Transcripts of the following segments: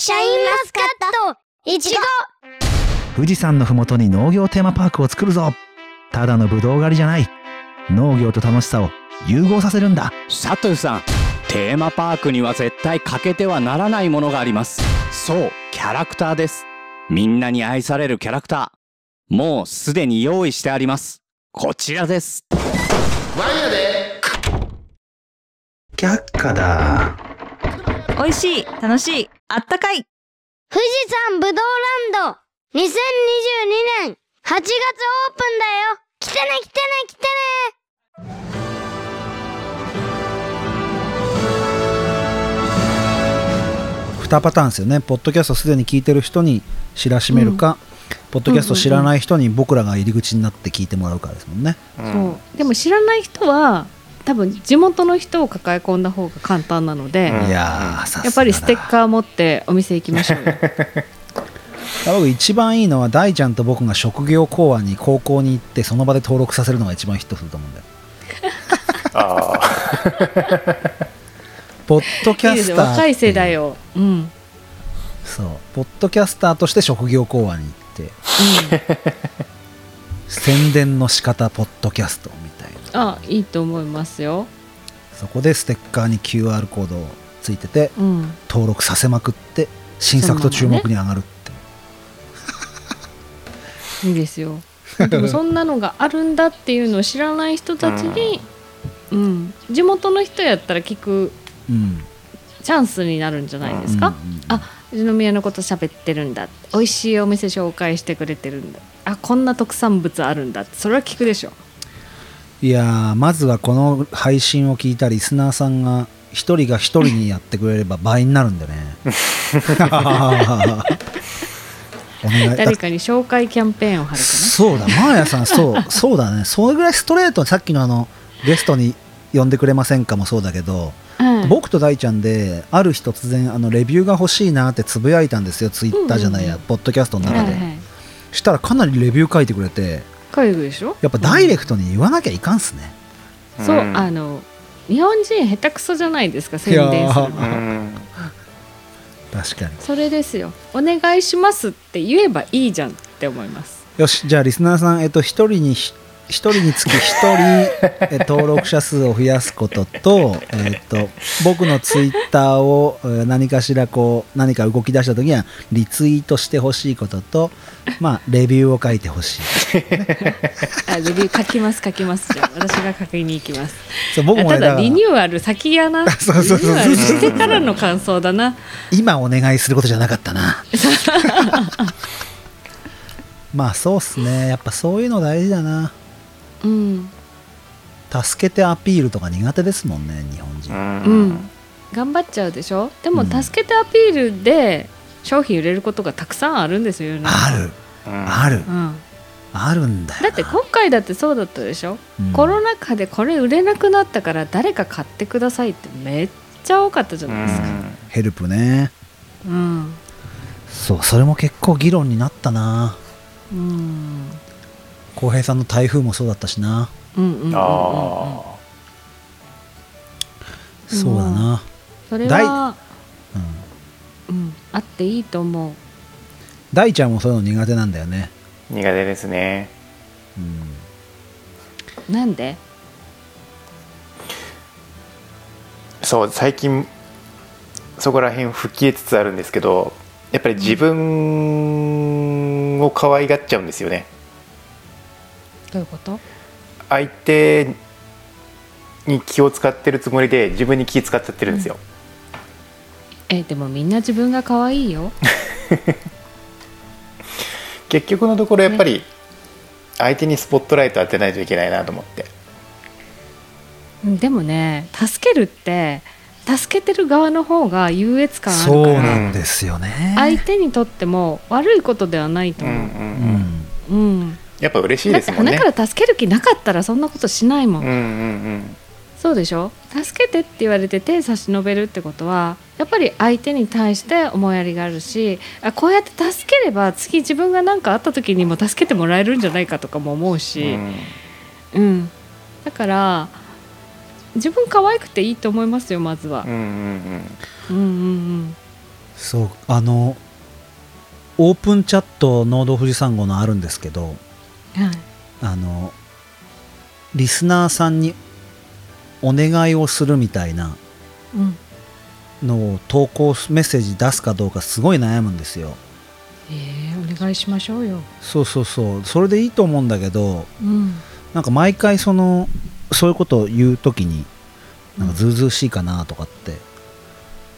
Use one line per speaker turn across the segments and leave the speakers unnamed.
シャインマスカットいちご
富士山のふもとに農業テーマパークを作るぞ。ただのブドウ狩りじゃない。農業と楽しさを融合させるんだ。
サトゥさんテーマパークには絶対欠けてはならないものがあります。そうキャラクターです。みんなに愛されるキャラクター。もうすでに用意してあります。こちらです。
却下だ
美味しい楽しいあったかい。
富士山ぶどうランド2022年8月オープンだよ。来てね来てね来てね。
2パターンですよね。ポッドキャストすでに聞いてる人に知らしめるか、ポッドキャスト知らない人に僕らが入り口になって聞いてもらうかですもんね、
そう。でも知らない人は多分地元の人を抱え込んだ方が簡単なので、
いやーさすがだ
やっぱりステッカー持ってお店行きましょうよ。
僕一番いいのは大ちゃんと僕が職業講話に高校に行ってその場で登録させるのが一番ヒットすると思うんだよ。
ああ
ポッドキャスター
よ若い世代を、う。ん、
そう。ポッドキャスターとして職業講話に行って。宣伝の仕方ポッドキャスト。みたいな
あいいと思いますよ、
そこでステッカーに QR コードついてて
うん、
登録させまくって新作と注目に上がるって、
いいですよ。でもそんなのがあるんだっていうのを知らない人たちに、うん、地元の人やったら聞く
うん。
チャンスになるんじゃないですか、
うんうんうん。
あ宇都宮のこと喋ってるんだ。美味しいお店紹介してくれてるんだ。あこんな特産物あるんだって。それは聞くでしょ
いやーまずはこの配信を聞いたリスナーさんが一人が一人にやってくれれば倍になるんでね。お願い。
誰かに紹介キャンペーンを貼るか
そうだマーヤさんそう。そうだね。それぐらいストレートにさっきのあのゲストに呼んでくれませんかもそうだけど、
な、はい
僕と大ちゃんである日突然あのレビューが欲しいなってつぶやいたんですよ。ツイッターじゃないや、
うんうん。
ポッドキャストの中で、
はいはい。
したらかなりレビュー書いてくれて
海外でしょ？
やっぱダイレクトに言わなきゃいかんっすね、
そう、
うん。
あの日本人下手くそじゃないですか宣伝する
い
の
うん。
確かに。
それですよ。お願いしますって言えばいいじゃんって思います。
よしじゃあリスナーさんえっと一人にひ一人につき一人 え登録者数を増やすこととえっと僕のツイッターをえー何かしらこう何か動き出した時にはリツイートしてほしいこととまあレビューを書いてほしい。
あレビュー書きます書きます。じゃあ私が書きに行きます。
そう僕も
ただ
ねだから。
リニューアル先やな。リニ
そうそうそう。そう
ューアルしてからの感想だな。
今お願いすることじゃなかったな。まあそうっすね。やっぱそういうの大事だな
うん
助けてアピールとか苦手ですもんね日本人、
うん。頑張っちゃうでしょ？でも
うん。
助けてアピールで商品売れることがたくさんあるんですよ世の中
ある。
うん。
ある。
うん、
あるんだ
だって今回だってそうだったでしょ、
うん。
コロナ禍でこれ売れなくなったから誰か買ってくださいってめっちゃ多かったじゃないですか。
ヘルプね。
うん。
そうそれも結構議論になったな。
うん
浩平さんの台風もそうだったしな。
うんうんうんうんうん。
あ
そうだな。
それ
大
は、
うん。
うん、あっていいと思う。
大ちゃんもそういうの苦手なんだよね。
あ苦手ですね。
うん。
なんで？
そう最近そこら辺吹っ切れつつあるんですけどやっぱり自分を可愛がっちゃうんですよね
どういうこと？
相手に気を使ってるつもりで自分に気使っちゃってるんですよ、
えでもみんな自分が可愛いよ。
結局のところやっぱり相手にスポットライト当てないといけないなと思って。
うんでもね助けるって助けてる側の方が優越感あ
そう
るから
なんですよね。
相手にとっても悪いことではないと
う。ん
思う、
うん。
うん
やっぱ嬉しい
だって
ですもんね。
鼻から助ける気なかったらそんなことしないもん、
うんうんうん。
そうでしょ？助けてって言われて手差し伸べるってことはやっぱり相手に対して思いやりがあるしあこうやって助ければ次自分が何かあった時にも助けてもらえるんじゃないかとかも思う
う
し、
ん。
うん。だから自分可愛くていいと思いますよまずは。
うんうんうん、
うんうんうん。
そうあのオープンチャットノード富士山号のあるんですけど
はい。
あのリスナーさんにお願いをするみたいな
うん。
のを投稿メッセージ出すかどうかすごい悩むんですよ。
えー、お願いしましょうよ。
そうそうそう。それでいいと思うんだけど
うん。
なんか毎回そのそういうことを言う時になんかずうずうしいかなとかって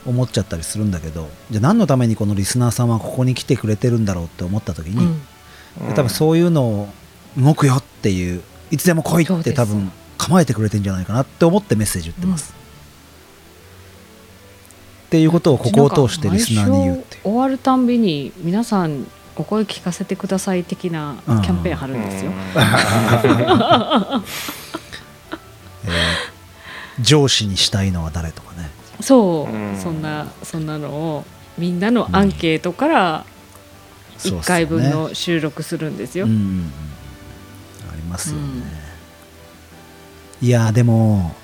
思っちゃったりするんだけどじゃあ何のためにこのリスナーさんはここに来てくれてるんだろうって思った時に、
うん。
で多分そういうのを動くよっていういつでも来いって多分構えてくれてんじゃないかなって思ってメッセージ言ってます、っていうことをここを通してリスナーに言うって。
終わるたんびに皆さんお声聞かせてください的なキャンペーン貼るんですよ。
上司にしたいのは誰とかね。
そう、
うん。
そんなそんなのをみんなのアンケートから1
そうっすよね。
回分の収録するんですよ。
うんうんますよね、いやでも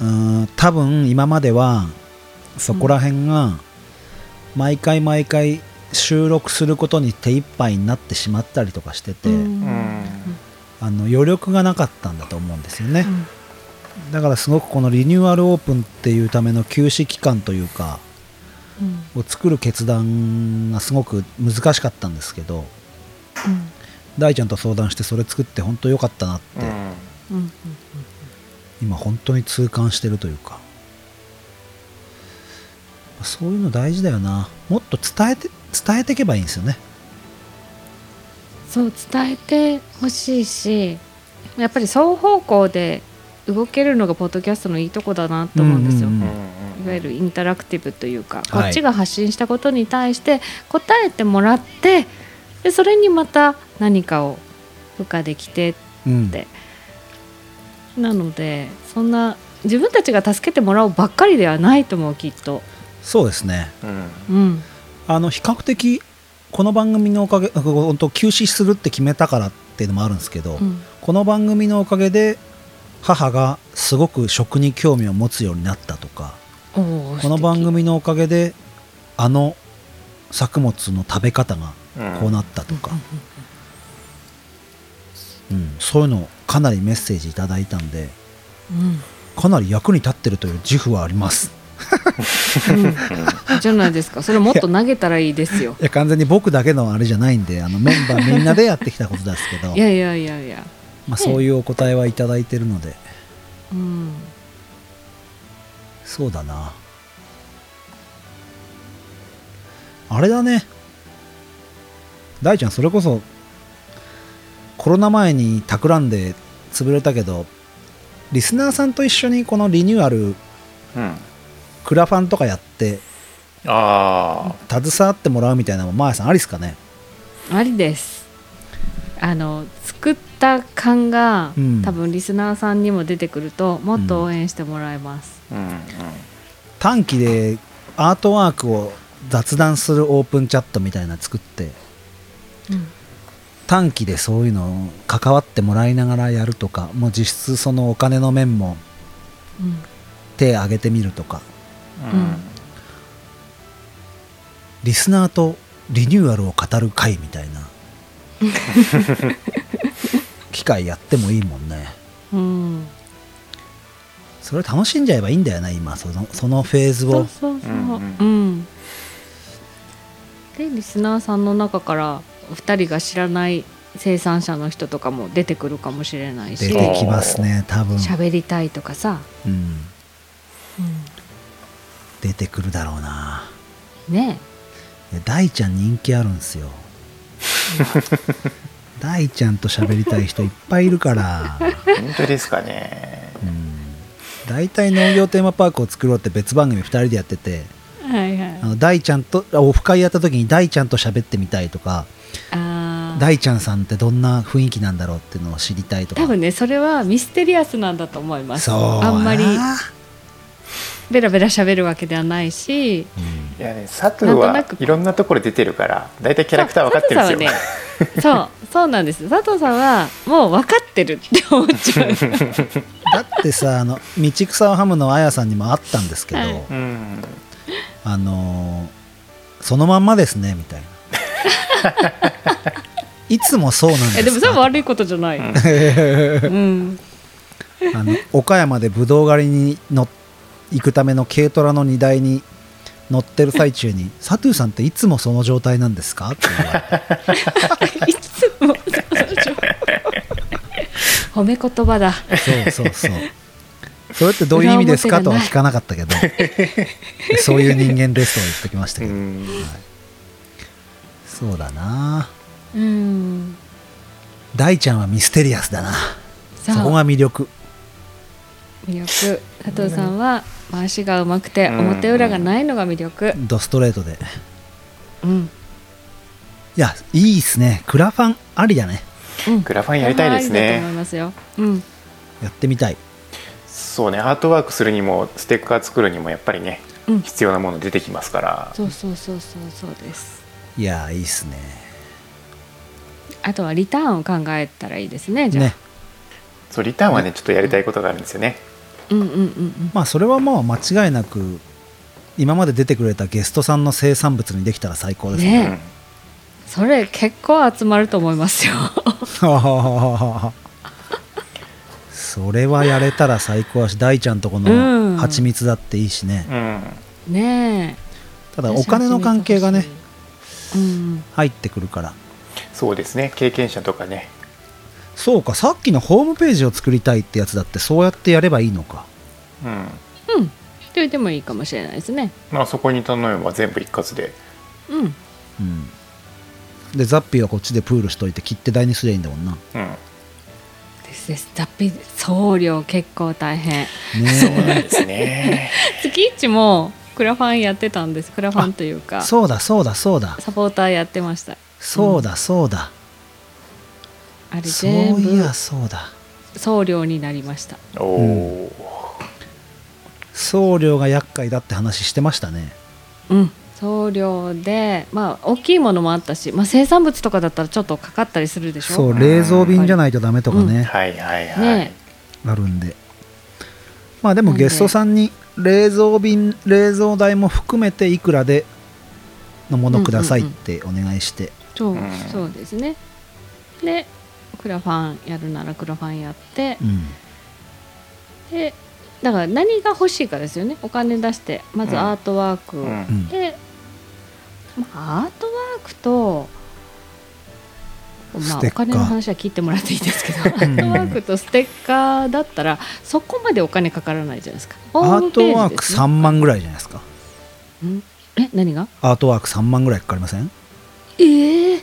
うーん多分今まではそこら辺が毎回毎回収録することに手一杯になってしまったりとかしてて、
うん。
あの余力がなかったんだと思うんですよね、
うん。
だからすごくこのリニューアルオープンっていうための休止期間というか
うん。
を作る決断がすごく難しかったんですけど大ちゃんと相談してそれ作って本当良かったなって、
うん。うん
今本当に痛感してるというか。そういうの大事だよな。もっと伝えて伝えていけばいいんですよね。
そう伝えてほしいしやっぱり双方向で動けるのがポッドキャストのいいとこだなと思うんですよ。
うんうん。
いわゆるインタラクティブというか、
はい。
こっちが発信したことに対して答えてもらってでそれにまた何かを付加できて
うん。
でなのでそんな自分たちが助けてもらおうばっかりではないと思うきっと。
そうですね。
うん。
うん。
あの比較的この番組のおかげ本当休止するって決めたからっていうのもあるんですけど、
うん。
この番組のおかげで母がすごく食に興味を持つようになったとかこの番組のおかげであの作物の食べ方が
うん
こうなったとか、うん、そういうのをかなりメッセージいただいたんで
うん。
かなり役に立ってるという自負はあります。
うん。じゃないですか。それもっと投げたらいいですよ。
いや完全に僕だけのあれじゃないんであのメンバーみんなでやってきたことですけど。
いやいやいやいや。
まあ、そういうお答えはいただいてるので。
うん。
そうだな。あれだね大ちゃんそれこそコロナ前に企んで潰れたけどリスナーさんと一緒にこのリニューアル
うん。
クラファンとかやって
あ
携わってもらうみたいなのもマーヤさんありっすかね？
ありです。あの作った感が、
うん。
多分リスナーさんにも出てくるともっと応援してもらえます。
あうん。うん。
短期でアートワークを雑談するオープンチャットみたいなの作って
うん
短期でそういうのを関わってもらいながらやるとかもう実質そのお金の面も
うん
手挙げてみるとか。
うん。
リスナーとリニューアルを語る会みたいな機会やってもいいもんね。
うん、
それ楽しんじゃえばいいんだよね今。そのそのフェーズを。
そうそうそう。
うん。
うん。でリスナーさんの中から2人が知らない生産者の人とかも出てくるかもしれない
出
して
きますね多分、
喋りたいとかさ、
うん、出てくるだろうな。
ね。
いや大ちゃん人気あるんですよ。大ちゃんと喋りたい人いっぱいいるから、
本当ですかね。
うん、大体農業テーマパークを作ろうって別番組2人でやってて。
はいはい。
あの大ちゃんとあオフ会やった時に大ちゃんと喋ってみたいとか大ちゃんさんってどんな雰囲気なんだろうっていうのを知りたいとか。
多分ねそれはミステリアスなんだと思います。
そう。
あんまり。
な
ベラベラ喋るわけではないし。
いやね佐藤はいろんなところ出てるから大体キャラクター分かってるんですよ、
そうそうそうなんです。佐藤さんはもう分かってるって思っちゃう。
だってさあの道草をハムのあやさんにもあったんですけど、
はい。
うん
あのーそのまんまですねみたいな いつもそうなんですか？
えでもそれは悪いことじゃない、うん、
あの岡山でぶどう狩りにの行くための軽トラの荷台に乗ってる最中に「サトゥーさんっていつもその状態なんですか?」って言われて
いつも褒め言葉だ。
そうそうそう。それってどういう意味ですか？とは聞かなかったけど。そういう人間ですとは言ってきましたけど、
うん
そうだな。
うん。
大ちゃんはミステリアスだな。
そ
こが魅力。
魅力。佐藤さんは回しがうまくて表裏がないのが魅力。
ドストレートで。
うん。
いやいいっすね。クラファンありだね。
グラファンやりたいですね。
いますよ。うん。
やってみたい。
そうね。アートワークするにもステッカー作るにもやっぱりね、
うん。
必要なもの出てきますから。
そうそうそうそうそうです
いやいいっすね。
あとはリターンを考えたらいいですねじゃあ、
ね。
そうリターンはねちょっとやりたいことがあるんですよね。
うんうんうんうん。
まあそれはまあ間違いなく今まで出てくれたゲストさんの生産物にできたら最高ですね。
ね。えそれ結構集まると思いますよ。
それはやれたら最高だし大ちゃんとこ
うん。
の蜂蜜だっていいしね、
うん。
ね
ただお金の関係がね入ってくるから。
そうですね。経験者とかね。
そうか。さっきのホームページを作りたいってやつだってそうやってやればいいのか。
うん。
うん。って言ってもいいかもしれないですね。
まあそこに頼めば全部一括で。
うん。
うん。でザッピーはこっちでプールしといて切って台にすりゃいいんだもんな。
うん。
ですです。脱皮送料結構大変。
そう
ね
なんですね。
月一もクラファンやってたんです。クラファンというか。
そうだそうだそうだ。
サポーターやってました。
そうだそうだ、
あれ
そう
全部
いやそうだ。
送料になりました。
おお
送料が厄介だって話してましたね。
うん。送料でまあ大きいものもあったし、まあ、生産物とかだったらちょっとかかったりするでしょ。
そう冷蔵便じゃないとダメとかね、
はいはいはい、
ね。
あるんで。まあでもゲストさんに冷蔵便冷蔵代も含めていくらでのものくださいってお願いして、
そう、
うん。
そうですね。でクラファンやるならクラファンやって。
うん。
でだから何が欲しいかですよね。お金出してまず
うん。
アートワーク、
うん
うん。
で、まあ、アートワークと、まあ、お金の話は聞いてもらっていいですけどアートワークとステッカーだったらそこまでお金かからないじゃないですか。
アートワーク
ホ
3万ぐらいじゃないですか。
え何が？
アートワーク3万ぐらいかかりません？
ええ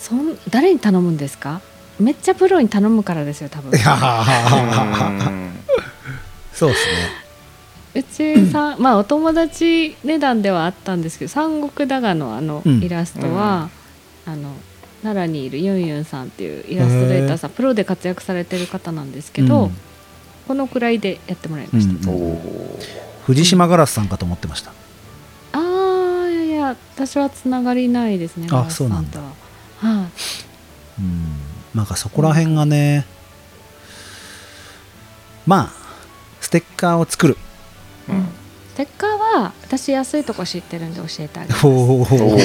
そん誰に頼むんですか？めっちゃプロに頼むからですよ多分。
そうですね。
うちさ、まあお友達値段ではあったんですけど三国だがのあの
うん。
イラストは、あの奈良にいるユンユンさんっていうイラストレーターさんプロで活躍されてる方なんですけど、
うん。
このくらいでやってもらいました、
うん藤島ガラスさんかと思ってました。
ああいやいや私はつながりないですね
あ
ガラス
そうなんだ。
ははい、
うん。なんかそこら辺がね、まあステッカーを作る。
うん。
ステッカーは私安いとこ知ってるんで教えてあげます。
ほうほうほう
お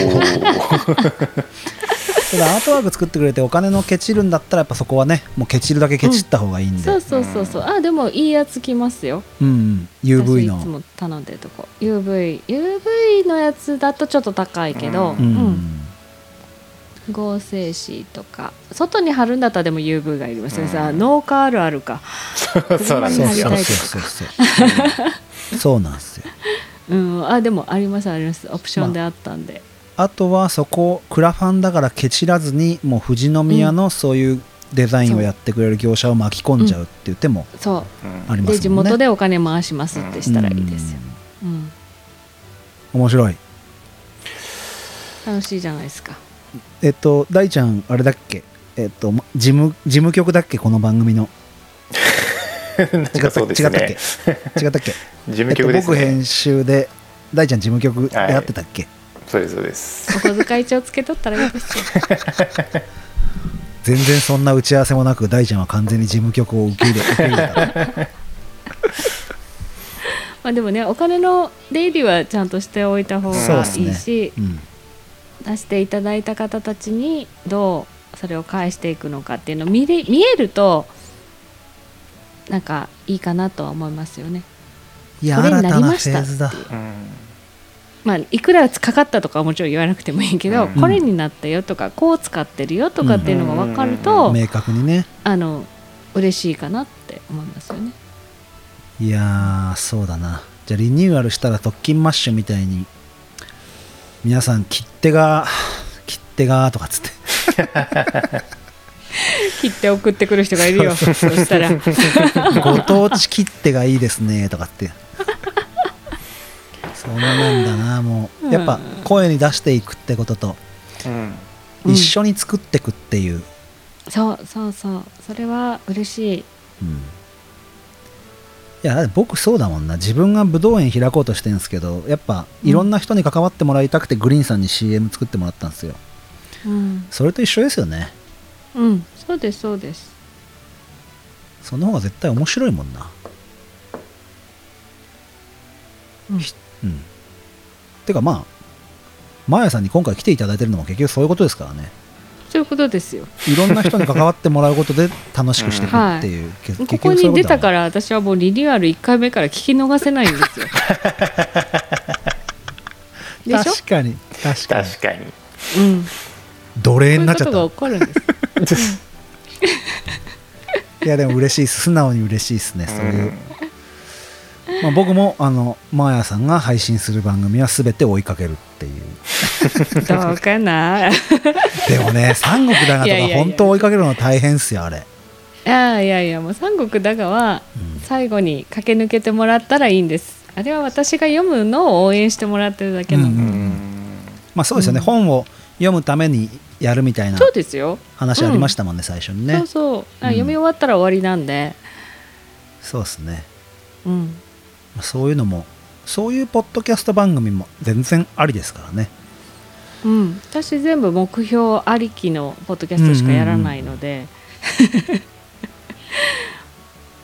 ただアートワーク作ってくれてお金のケチるんだったらやっぱそこはねもうケチるだけケチった方がいいんで、
そうそうそうそう。あでもいいやつ来ますよ。
うんうん、UV
私いつ
の
も頼んでるとこ。UV UV のやつだとちょっと高いけど、
う
うん、
うん。合成紙とか。外に貼るんだったらでも UV がいりますよ、
うん。
さ農家あるあるか。
そうなん
そう
ですよ。
そうそうそうそうそう。なんですよ。
うん。あでもありますあります。オプションであったんで、
あとはそこクラファンだからケチらずにもう富士宮のそういうデザインをやってくれる業者を巻き込んじゃうって言っても
そ
あり
う
ますもんね。
で地元でお金回しますってしたらいいですよ、うん。
うん面白い。
楽しいじゃないですか。
えっと大ちゃんあれだっけ？えっとま事務事務局だっけ？この番組の。違ったったっ
ね
け？違ったっけ？
事務局ですね、
えっと僕編集で大ちゃん事務局やってたっけ、
そうですそうです。
お小遣い帳つけとったらいいですよ。
全然そんな打ち合わせもなく大ちゃんは完全に事務局を受け入れ受け入れた。
まあでもねお金の出入りはちゃんとしておいた方がいいし、
うん
出していただいた方たちにどうそれを返していくのかっていうのを見れ見えるとなんかいいかなとは思いますよね。
いや
これに
新たなフ
なりました
ェーズだ。
うん
まあ、いくらかかったとかはもちろん言わなくてもいいけど、
うん。
これになったよとかこう使ってるよとかっていうのが分かると、
明確にね。
あの嬉しいかなって思いますよね。
いやーそうだな。じゃあリニューアルしたら特勤マッシュみたいに皆さん切手が切手がとかっつって。
切って送ってくる人がいるよ。そしたら。
ご当地切手がいいですねとかってそうなんだなもう。やっぱ声に出していくってことと。
うん。
うん
一緒に作っていくっていう、
そうそうそう。それは嬉しい。
うん。いやだって僕そうだもんな。自分が武道園開こうとしてるんですけどやっぱいろんな人に関わってもらいたくてグリーンさんに CM 作ってもらったんですよ。
うん、
それと一緒ですよね。
うん、そうですそうです。
その方が絶対面白いもんな。
うん。
ひうん。てかまあマーヤさんに今回来ていただいてるのも結局そういうことですからね。
そういうことですよ。
いろんな人に関わってもらうことで楽しくしていくっていう、け
ここに出たからら私はもうリニューアル1回目から聞き逃せないんですよ。でしょ？
確かに。確かに。
確かに。
うん。
奴隷になっちゃ
そういう
った
ことが起こるんです
いやでも嬉しいです。素直に嬉しいですね。そういう、
ん
まあ、僕もあのマーヤさんが配信する番組は全て追いかけるっていう。
どうかな？
でもね三国だがとか本当追いかけるの大変っすよあれ、
ああいやいやもう三国だがは
うん。
最後に駆け抜けてもらったらいいんです。あれは私が読むのを応援してもらってるだけなの、
うん
うん
まあそうですよね、
うん。
本を読むためにやるみたいな
そうですよ、
話ありましたもんね、最初にね。
そうそう。あ
うん。
読み終わったら終わりなんで、
そうですね。
うん、
まあそういうのもそういうポッドキャスト番組も全然ありですからね。
うん、私全部目標ありきのポッドキャストしかやらないので、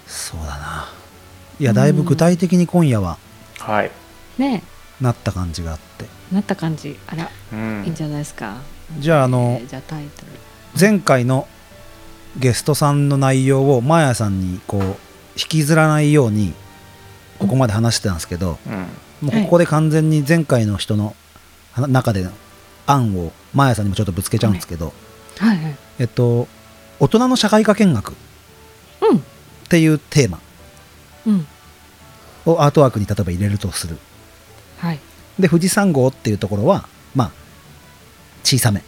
そうだな。いやだいぶ具体的に今夜は
はい。
ね。
なった感じがあって。
なった感じ。あら
うん。
いいんじゃないですか、
じゃああの
えーじゃあタイトル。
前回のゲストさんの内容をマーヤさんにこう引きずらないようにここまで話してたんですけど、
うん。
もうここで完全に前回の人のは中での案をマーヤさんにもちょっとぶつけちゃうんですけど、
はい。はい
えっと大人の社会科見学っ
うん。
ていうテーマ。
うん。
をアートワークに例えば入れるとする。
はい。
で富士山号っていうところはまあ小さめ。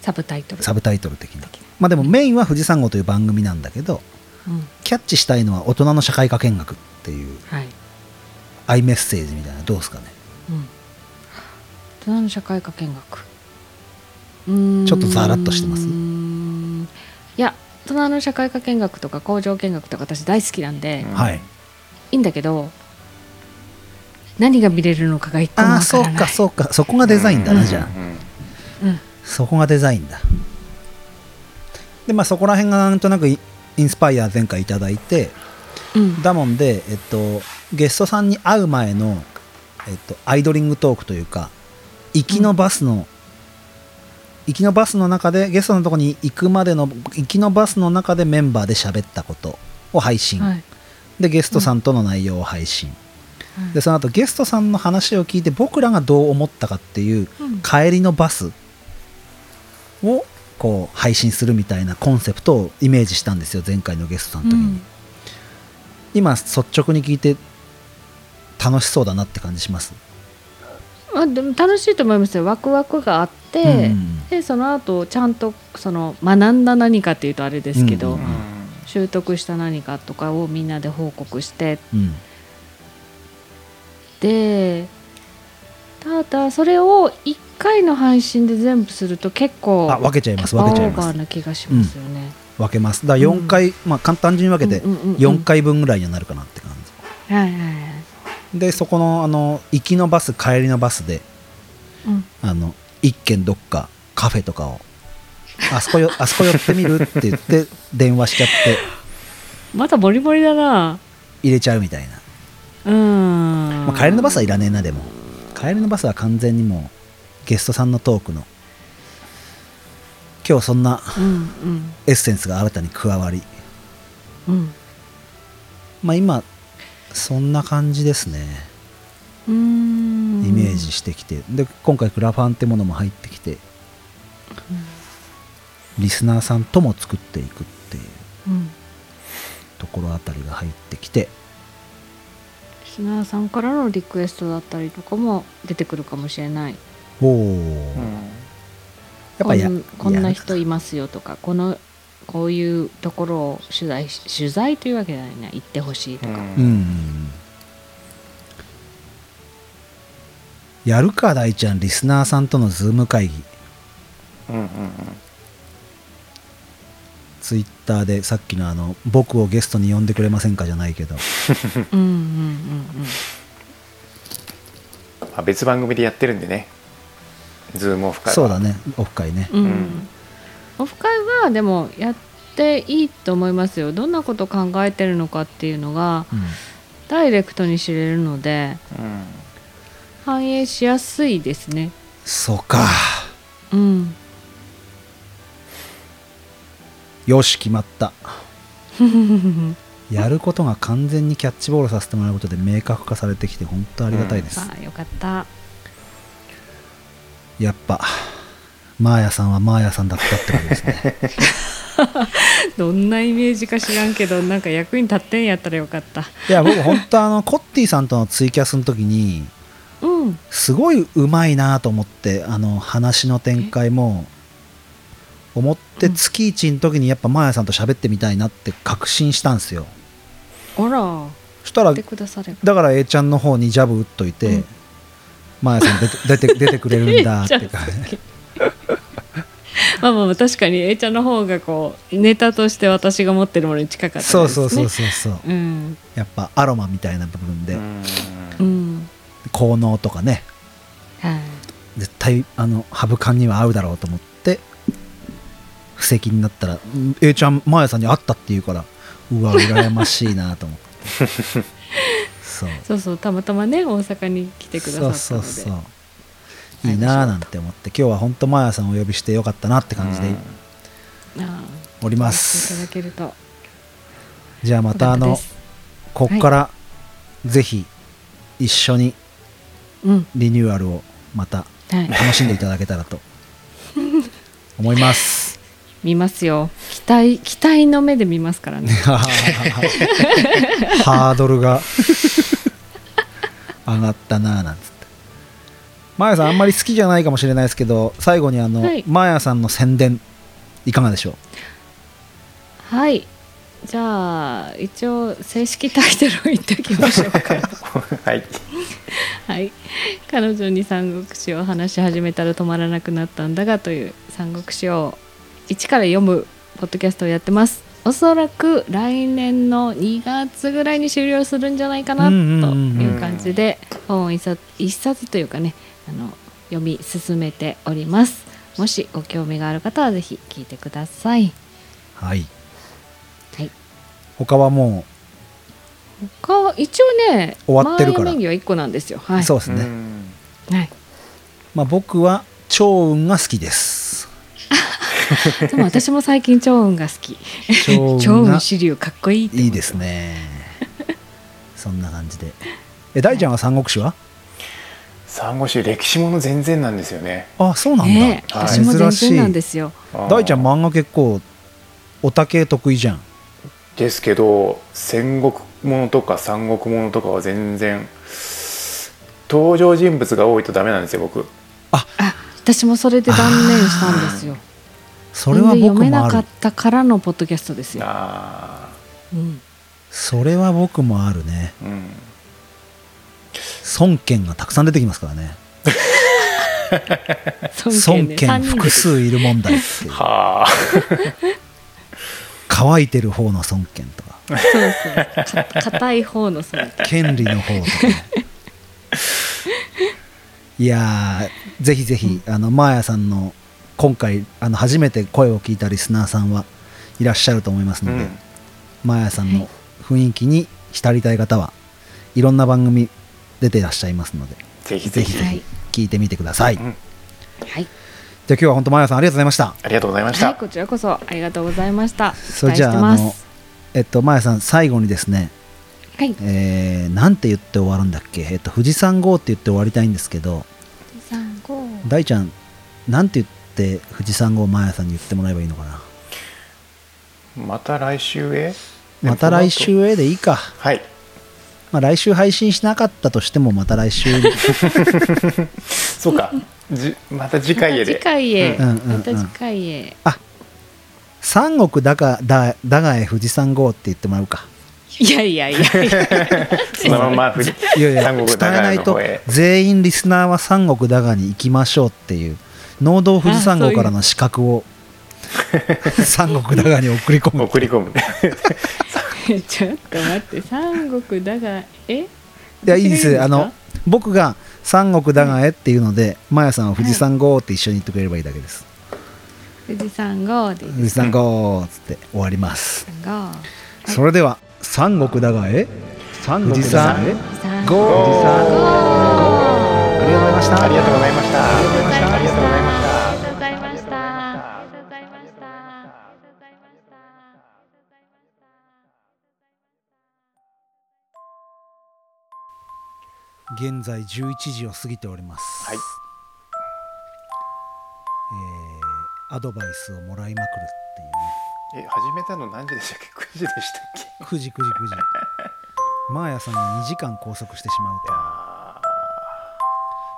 サブタイトル。
サブタイトル的な。まあでもメインは富士山号という番組なんだけど
うん。
キャッチしたいのは大人の社会科見学っていう。
はい。
アイメッセージみたいなどうですかね。
うん。大人の社会科見学。うーん。
ちょっとザラッとしてます？
いや大人の社会科見学とか工場見学とか私大好きなんで、
うん。
はい。
いいんだけど何が見れるのかが一個も
ああ
わからない。
そうかそうか。そこがデザインだな、
うん
じゃあ。
うん
そこがデザインだ。でまあそこら辺がなんとなくイインスパイア前回いただいて
うん。
だもんでえっとゲストさんに会う前のえっとアイドリングトークというか行きのバスの、行きのバスの中でゲストのとこに行くまでの行きのバスの中でメンバーで喋ったことを配信、
はい。
でゲストさんとの内容を配信、
はい
でその後ゲストさんの話を聞いて僕らがどう思ったかっていう
うん。
帰りのバスをこう配信するみたいなコンセプトをイメージしたんですよ前回のゲストさんの時に、
うん
今率直に聞いて楽しそうだなって感じします？
あでも楽しいと思いますよ。ワクワクがあって、
うん
でその後ちゃんとその学んだ何かっていうとあれですけど、
うん
習得した何かとかをみんなで報告して。
うん。
でただそれを1回の配信で全部すると結構
あ分けちゃいます
オ
分けちゃいます。
ーバーな気がしますよね。
分けます。だから4回、まあ簡単に分けて
うんうんうんうん。
4回分ぐらいになるかなって感じ、
はいはいはい。
でそこのあの行きのバス帰りのバスで
うん。
あの一軒どっかカフェとかをあそこよ あそこ寄ってみるって言って電話しちゃって。
まだボリボリだな。
入れちゃうみたいな。
うん、
まあ、帰りのバスはいらねえなでも。帰りのバスは完全にもうゲストさんのトークの今日そんなエッセンスが新たに加わり。
うん。
まあ今そんな感じですね。イメージしてきて。で今回クラファンってものも入ってきて。リスナーさんとも作っていくっていう
うん。
ところあたりが入ってきて。
リスナーさんからのリクエストだったりとかも出てくるかもしれない。
おお、
うん
やっぱや
こんこんな
や
人いますよとかこのこういうところを取材し取材というわけじゃないな行ってほしいとか、
うん。やるか大ちゃんリスナーさんとのズーム会議。
うんうんうん。
ツイッターでさっきのあの僕をゲストに呼んでくれませんかじゃないけど。
うんうんうん。
まあ、別番組でやってるんでねズームオフ会。は
そうだね。オフ会ね。
うん、うん。
うん
オフ会はでもやっていいと思いますよ。どんなこと考えてるのかっていうのが
うん。
ダイレクトに知れるので
うん。
反映しやすいですね。
そうか。
うん。
よし決まった。やることが完全にキャッチボールさせてもらうことで明確化されてきて本当ありがたいです、
ああよかった
やっぱマーヤさんはマーヤさんだったってことですね。
どんなイメージか知らんけどなんか役に立ってんやったらよかった。
いや僕本当あのコッティさんとのツイキャスの時に
うん。
すごいうまいなと思ってあの話の展開も思って
うん
月一の時にやっぱマーヤさんと喋ってみたいなって確信したんですよ。
あら。
そしたら
だ
から A ちゃんの方にジャブ打っといて、
うん
マーヤさん出て出て出てくれるんだっていう。か
まあまあまあ確かに A ちゃんの方がこうネタとして私が持ってるものに近かったですね
そうそうそうそうそう。
うん。
やっぱアロマみたいな部分で、
うん。
うん。
効能とかね。
はい。
絶対あのハブ缶には合うだろうと思って布石になったらん「A ちゃんマーヤさんに会った」って言うからうわ羨ましいなと思って そう。
そうそうたまたまね大阪に来てくださったので。
そうそうそう。いいなーなんて思って今日は本当マーヤさんをお呼びしてよかったなって感じでおりま
いた
す、
だけると。
じゃあまたあのこっからぜひ一緒に
うん。
リニューアルをまた
はい。
楽しんでいただけたらと思います
見ますよ。期待期待の目で見ますからね。
ハードルが上がったなぁなんつって。マーヤさんあんまり好きじゃないかもしれないですけど最後にあの、
はい。
マーヤさんの宣伝いかがでしょう？
はい。じゃあ一応正式タイトルを言っておきましょうか。
はい。
はい。彼女に三国志を話し始めたら止まらなくなったんだがという三国志を一から読むポッドキャストをやってます。おそらく来年の2月ぐらいに終了するんじゃないかなという感じで本を一冊一冊というかねあの読み進めております。もしご興味がある方はぜひ聞いてください。
はい、
はい。
他はも
他は一応ね
終わってるから。
マーヤ名義は1個なんですよ。
う、
はい。
そうですね、
うん。
はい、
まあ、僕は趙雲が好きです
でも私も最近超運が好き。
趙
超
雲が
運支流かっこいい
いいですね。そんな感じで。え大ちゃんは三国志は？
三国志歴史もの全然なんですよね。
あそうなんだ、
ね私も全然なんですよ。
大ちゃん漫画結構オタ系得意じゃん。
ですけど戦国ものとか三国ものとかは全然登場人物が多いとダメなんですよ僕。
あ私もそれで断念したんですよ
それは
全然読め
僕もある。
なかったからのポッドキャストですよ、
あ
うん、
それは僕もあるね。
ーうん。
孫権がたくさん出てきますからね。孫
ね。
権
三人で。
複数いる問題っていう。
はあ。
乾いてる方の孫権とか。
そうそう。か硬い方のそう
権利の方とかね。いやーぜひぜひ、あのマーヤさんの今回あの初めて声を聞いたリスナーさんはいらっしゃると思いますので、
うん。
マーヤさんの雰囲気に浸りたい方はいろんな番組出てらっしゃいますので
ぜひぜひ。
ぜひ聞いてみてください、
うん
じゃあ今日は本当マヤさんありがとうございました。
ありがとうございました、
はい、こちらこそありがとうございました。
それじゃああの
す。
えっとマヤさん最後にですね
はい。
えー、なんて言って終わるんだっけ、えっと、富士山号って言って終わりたいんですけど
三五。
大ちゃんなんて言って富士山号マヤさんに言ってもらえばいいのかな。
また来週へ？
また来週へでいいか、
はい。
まあ、来週配信しなかったとしてもまた来週。
そうか。じまた次回へで。
次回へ。
うんうんうん。
また次回へ。
三国だがだだがへ富士山号って言ってもらうか。
いやいやいや。いや。
そのまま富士
いやいや
三
伝えないと。全員リスナーは三国だがに行きましょうっていう農道富士山号からの資格を 三国だがに送り込む
送り込む
ちょっと待って、三国だが、え？い
いやいいです。あの僕が三国だがへっていうので、マヤさんは富士山号って一緒に言ってくれればいいだけです、
富士山号で。
富士山号っつって終わります、
号。
それでは三国だがへ富士山
三
号富士山ありがとうございました
ありがとうございました。ありがとうございました
現在11時を過ぎております。
はい。
えーアドバイスをもらいまくるっていうね。
え始めたの何時でしたっけ？9時でしたっけ
？9時9時9時。マーヤさんが2時間拘束してしまうと
いや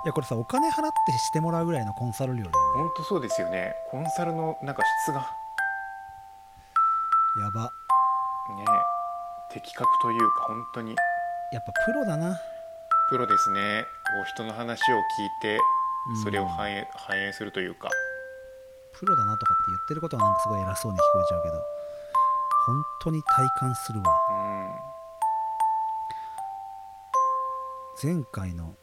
いやこれさお金払ってしてもらうぐらいのコンサル料だよ。ね
本当そうですよね。コンサルのなんか質が。
やば。
ね。的確というか本当に。
やっぱプロだな
プロですね。こう人の話を聞いて
うん。
それを反映,、反映するというか。
プロだなとかって言ってることはなんかすごい偉そうに聞こえちゃうけど本当に体感するわ。
うん。
前回の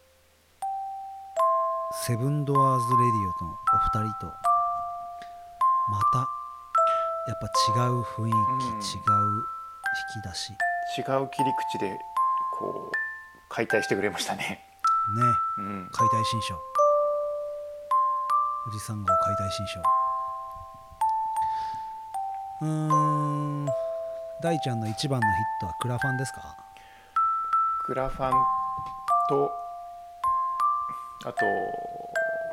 セブンドアーズレディオのお二人とまたやっぱ違う雰囲気、
うん。
違う引き出し。ね
違う切り口でこう解体してくれましたね。うん。
解体新書。富士山号解体新書。うーん。大ちゃんの一番のヒットはクラファンですか？
クラファンとあと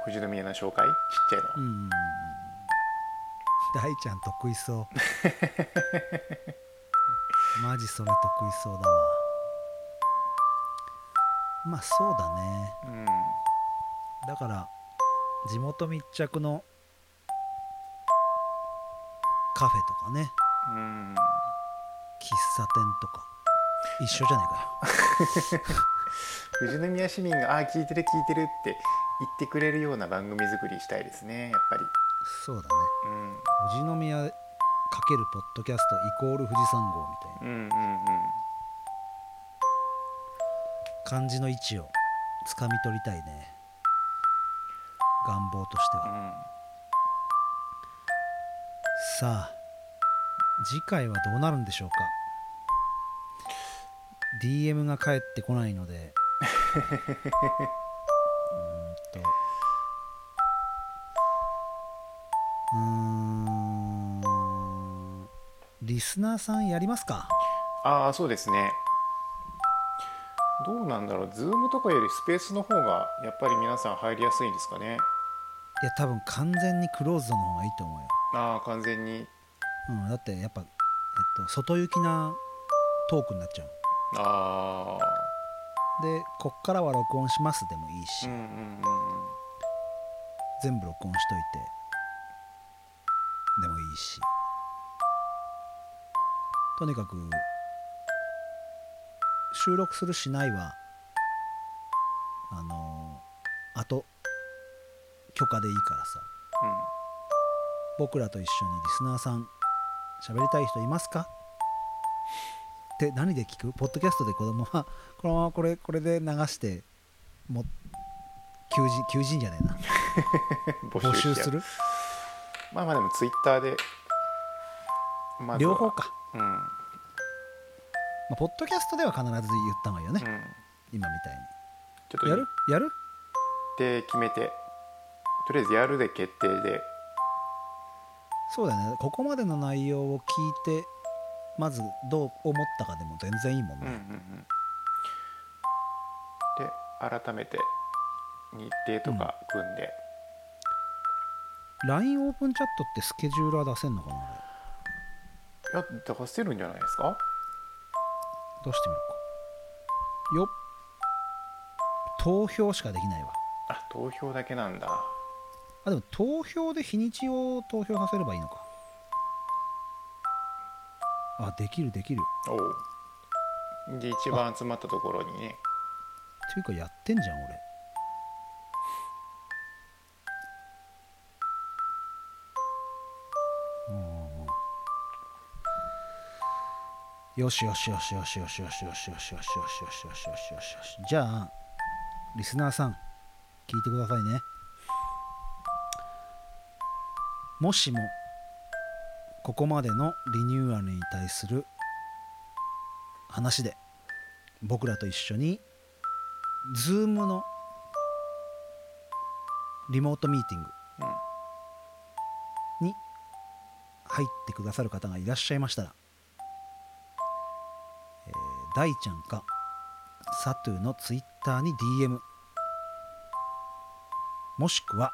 富士宮の紹介？ちっちゃいの、
うん。大ちゃん得意そう。マジそれ得意そうだわまあそうだね。
うん。
だから地元密着のカフェとかね。
うん。
喫茶店とか。一緒じゃないかよ。
富士宮市民が「あー聞いてる聞いてる」って言ってくれるような番組作りしたいですねやっぱり。
そうだね。
うん。
富士宮かけるポッドキャストイコール富士山号みたいな。
うんうんうん
感じの位置をつかみ取りたいね。願望としては、
うん
さあ次回はどうなるんでしょうか。DM が返ってこないので。うんと。うん。リスナーさんやりますか。
ああそうですね。どうなんだろう。ズームとかよりスペースの方がやっぱり皆さん入りやすいんですかね。
いや多分完全にクローズドの方がいいと思うよ、
ああ完全に。
うん、だってやっぱ、えっと、外行きなトークになっちゃう。
ああ
でこっからは録音しますでもいいし、
うんうんうんうん。
全部録音しといて。でもいいし。とにかく収録するしないはあのあと許可でいいからさ。僕らと一緒にリスナーさん喋りたい人いますか？って何で聞く？ポッドキャストで子供は このままこれこれで流しても求人求人じゃねえな。
募
募集する？
まあまあでもツイッターで、ま
両方か。
うん
まあ、ポッドキャストでは必ず言った方がいいよね、
うん、
今みたい
ちょっと
にやる？やる？
で決めて。とりあえずやるで決定で。
そうだよね。ここまでの内容を聞いてまずどう思ったかでも全然いいもん
うんうんう
ね、
ん。で改めて日程とか組んで、
LINE オープンチャットってスケジューラー出せんのかな
いや出せるんじゃないですか？
出してみようか。よっ。投票しかできないわ。
あ投票だけなんだ。
あでも投票で日にちを投票させればいいのか。あできるできる。
おう。で一番集まったところにね。
っていうかやってんじゃん俺よしよしよしよしよしよしよしよしよしよしよしよしよしよしよしじゃあリスナーさん聞いてくださいね。もしもここまでのリニューアルに対する話で僕らと一緒に Zoom のリモートミーティングに入ってくださる方がいらっしゃいましたら、えー大ちゃんか。サトゥの Twitter に DM もしくは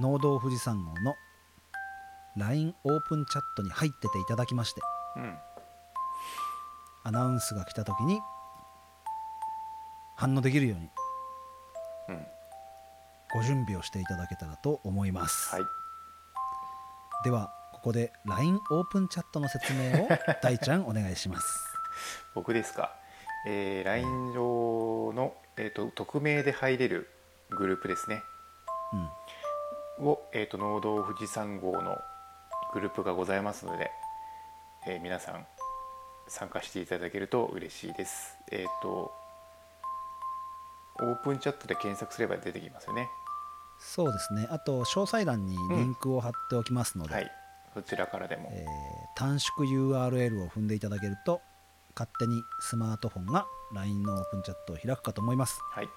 農道富士山号の LINE オープンチャットに入ってていただきまして。
うん。
アナウンスが来た時に反応できるように。
うん。
ご準備をしていただけたらと思います、
はい。
ではここで LINE オープンチャットの説明を大ちゃんお願いします。
僕ですか、えー、LINE 上の、えー、と匿名で入れるグループですね。
うん。
を、えー、と農道富士山号のグループがございますので、えー皆さん参加していただけると嬉しいです。えっ、とオープンチャットで検索すれば出てきますよね。
そうですね。あと詳細欄にリンクを貼っておきますので、
はいそちらからでも、
えー短縮 URL を踏んでいただけると勝手にスマートフォンが LINE のオープンチャットを開くかと思います。
はい。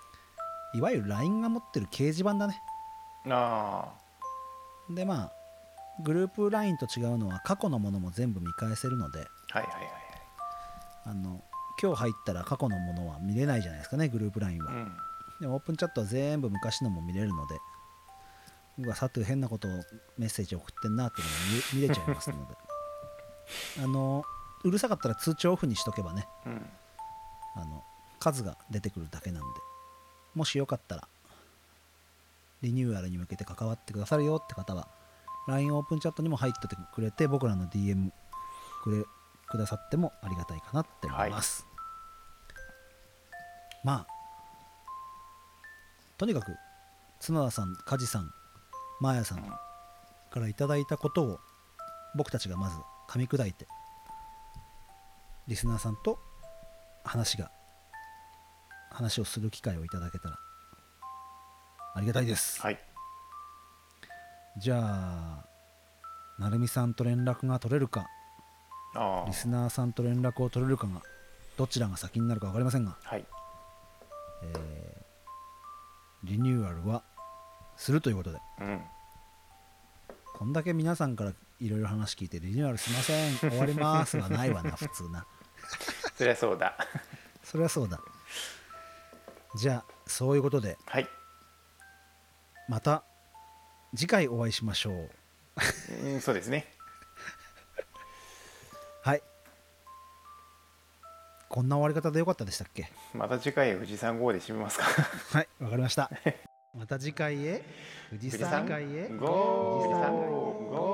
いわゆる LINE が持ってる掲示板だね。
あ
でまあグループ LINE と違うのは過去のものも全部見返せるので
あはいはいはい。
あの今日入ったら過去のものは見れないじゃないですかねグループ LINE は、
は。いうん。
でもオープンチャットは全部昔のも見れるので僕はさて変なことをメッセージ送ってんなっていうのが見見れちゃいますので。あのうるさかったら通知オフにしとけばね。
うん。
あの数が出てくるだけなんで。もしよかったらリニューアルに向けて関わってくださるよって方は LINE オープンチャットにも入っててくれて僕らの DM くれくださってもありがたいかなって思います、まあとにかく角田さん梶さんマーヤさんからいただいたことを僕たちがまず噛み砕いてリスナーさんと話が話をする機会をいただけたらありがたいです、
はい。
じゃあ成美さんと連絡が取れるかリスナーさんと連絡を取れるかがどちらが先になるか分かりませんが、
はい。
えーリニューアルはするということで。
うん。
こんだけ皆さんからいろいろ話聞いてリニューアルしません。終わりますはないわな 普通な。
そりゃそうだ。
それはそうだ。じゃあそういうことで。
はい。
また次回お会いしましょう。
うんそうですね。
はい。こんな終わり方でよかったでしたっけ？
また次回富士山号で締めますか。
はいわかりました また次回へ？
富士山
山会へ
ゴー
富士山
ゴ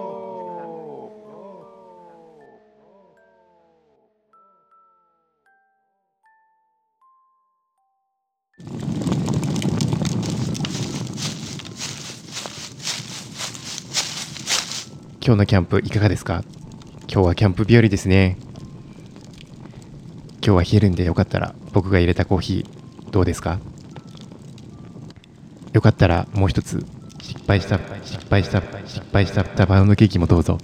今日のキャンプいかがですか？今日はキャンプ日和ですね。今日は冷えるんでよかったら僕が入れたコーヒーどうですか？よかったらもう一つ失敗した失敗した失敗したバウンドケーキもどうぞ。